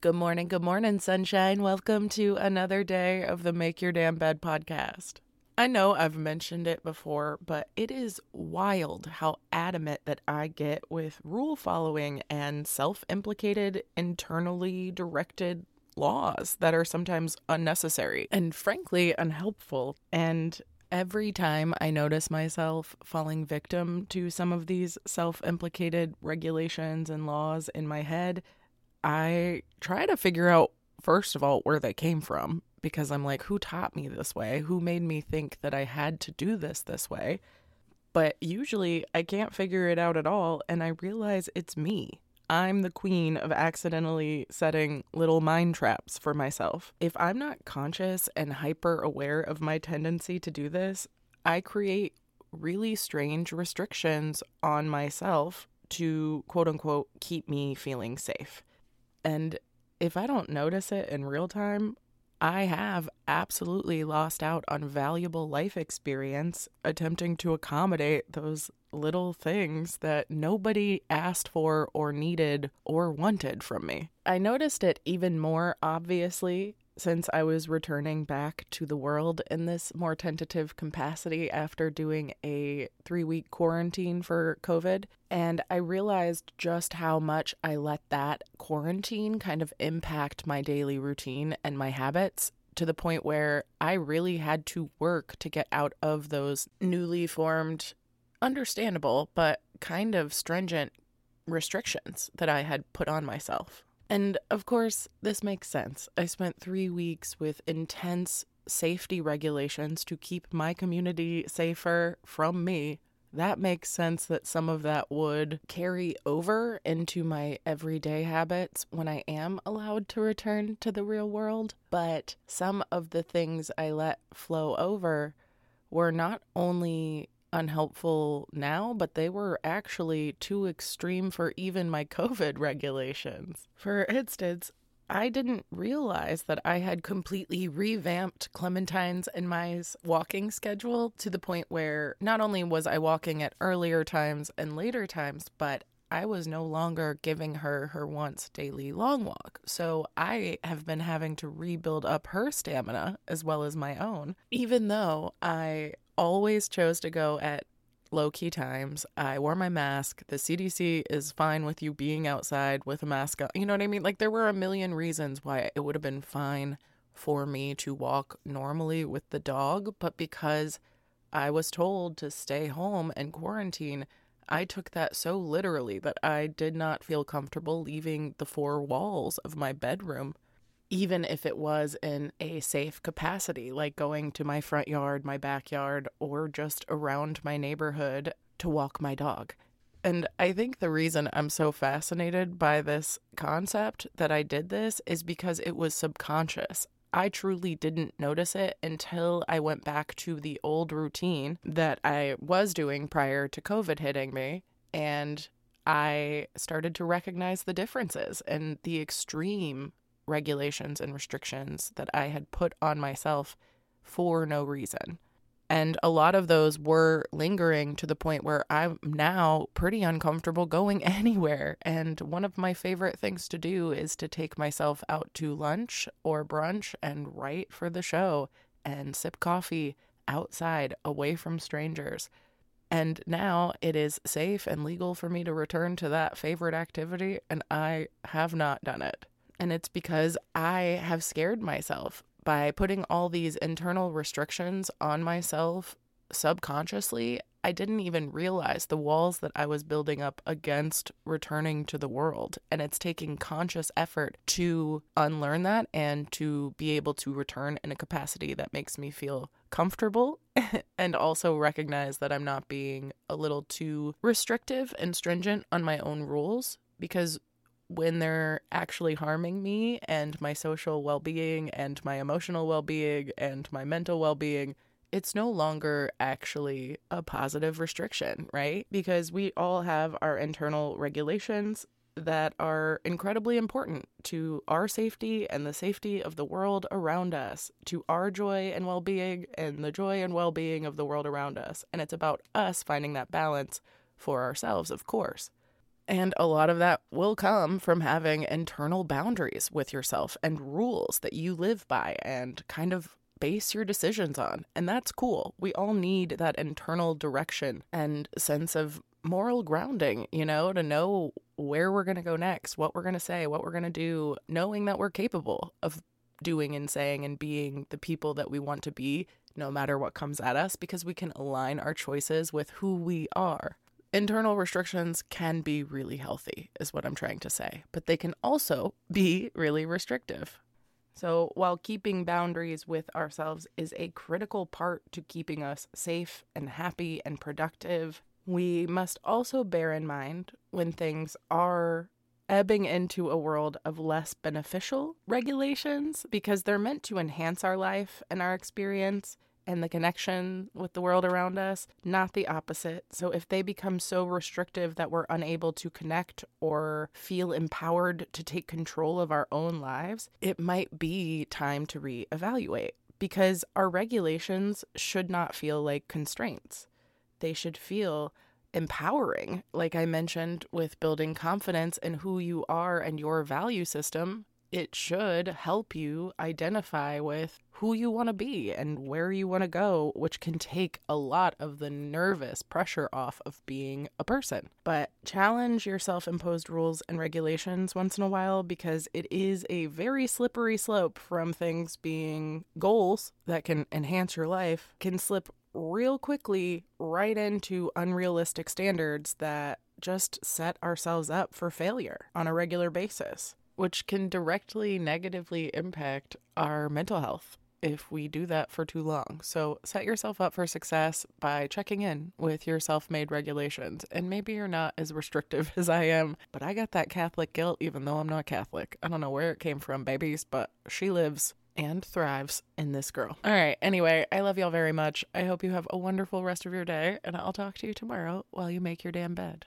Good morning, good morning, sunshine. Welcome to another day of the Make Your Damn Bed podcast. I know I've mentioned it before, but it is wild how adamant that I get with rule following and self implicated, internally directed laws that are sometimes unnecessary and frankly unhelpful. And every time I notice myself falling victim to some of these self implicated regulations and laws in my head, I try to figure out, first of all, where they came from because I'm like, who taught me this way? Who made me think that I had to do this this way? But usually I can't figure it out at all. And I realize it's me. I'm the queen of accidentally setting little mind traps for myself. If I'm not conscious and hyper aware of my tendency to do this, I create really strange restrictions on myself to quote unquote keep me feeling safe. And if I don't notice it in real time, I have absolutely lost out on valuable life experience attempting to accommodate those little things that nobody asked for or needed or wanted from me. I noticed it even more obviously since I was returning back to the world in this more tentative capacity after doing a three week quarantine for COVID. And I realized just how much I let that quarantine kind of impact my daily routine and my habits to the point where I really had to work to get out of those newly formed, understandable, but kind of stringent restrictions that I had put on myself. And of course, this makes sense. I spent three weeks with intense safety regulations to keep my community safer from me. That makes sense that some of that would carry over into my everyday habits when I am allowed to return to the real world. But some of the things I let flow over were not only unhelpful now, but they were actually too extreme for even my COVID regulations. For instance, I didn't realize that I had completely revamped Clementine's and my walking schedule to the point where not only was I walking at earlier times and later times, but I was no longer giving her her once daily long walk. So I have been having to rebuild up her stamina as well as my own, even though I always chose to go at low key times. I wore my mask. The CDC is fine with you being outside with a mask on. You know what I mean? Like, there were a million reasons why it would have been fine for me to walk normally with the dog, but because I was told to stay home and quarantine, I took that so literally that I did not feel comfortable leaving the four walls of my bedroom, even if it was in a safe capacity, like going to my front yard, my backyard, or just around my neighborhood to walk my dog. And I think the reason I'm so fascinated by this concept that I did this is because it was subconscious. I truly didn't notice it until I went back to the old routine that I was doing prior to COVID hitting me. And I started to recognize the differences and the extreme regulations and restrictions that I had put on myself for no reason. And a lot of those were lingering to the point where I'm now pretty uncomfortable going anywhere. And one of my favorite things to do is to take myself out to lunch or brunch and write for the show and sip coffee outside away from strangers. And now it is safe and legal for me to return to that favorite activity, and I have not done it. And it's because I have scared myself by putting all these internal restrictions on myself subconsciously, I didn't even realize the walls that I was building up against returning to the world. And it's taking conscious effort to unlearn that and to be able to return in a capacity that makes me feel comfortable and also recognize that I'm not being a little too restrictive and stringent on my own rules because when they're actually harming me and my social well being and my emotional well being and my mental well being, it's no longer actually a positive restriction, right? Because we all have our internal regulations that are incredibly important to our safety and the safety of the world around us, to our joy and well being and the joy and well being of the world around us. And it's about us finding that balance for ourselves, of course. And a lot of that will come from having internal boundaries with yourself and rules that you live by and kind of base your decisions on. And that's cool. We all need that internal direction and sense of moral grounding, you know, to know where we're going to go next, what we're going to say, what we're going to do, knowing that we're capable of doing and saying and being the people that we want to be no matter what comes at us because we can align our choices with who we are internal restrictions can be really healthy, is what I'm trying to say, but they can also be really restrictive. So, while keeping boundaries with ourselves is a critical part to keeping us safe and happy and productive, we must also bear in mind when things are ebbing into a world of less beneficial regulations because they're meant to enhance our life and our experience and the connection with the world around us, not the opposite. So if they become so restrictive that we're unable to connect or feel empowered to take control of our own lives, it might be time to reevaluate because our regulations should not feel like constraints. They should feel empowering, like I mentioned, with building confidence in who you are and your value system it should help you identify with who you want to be and where you want to go, which can take a lot of the nervous pressure off of being a person. But challenge your self imposed rules and regulations once in a while because it is a very slippery slope from things being goals that can enhance your life, can slip real quickly right into unrealistic standards that just set ourselves up for failure on a regular basis which can directly negatively impact our mental health if we do that for too long. So set yourself up for success by checking in with your self made regulations. And maybe you're not as restrictive as I am, but I got that Catholic guilt even though I'm not Catholic. I don't know where it came from, babies, but she lives and thrives in this girl. All right. Anyway, I love y'all very much. I hope you have a wonderful rest of your day, and I'll talk to you tomorrow while you make your damn bed.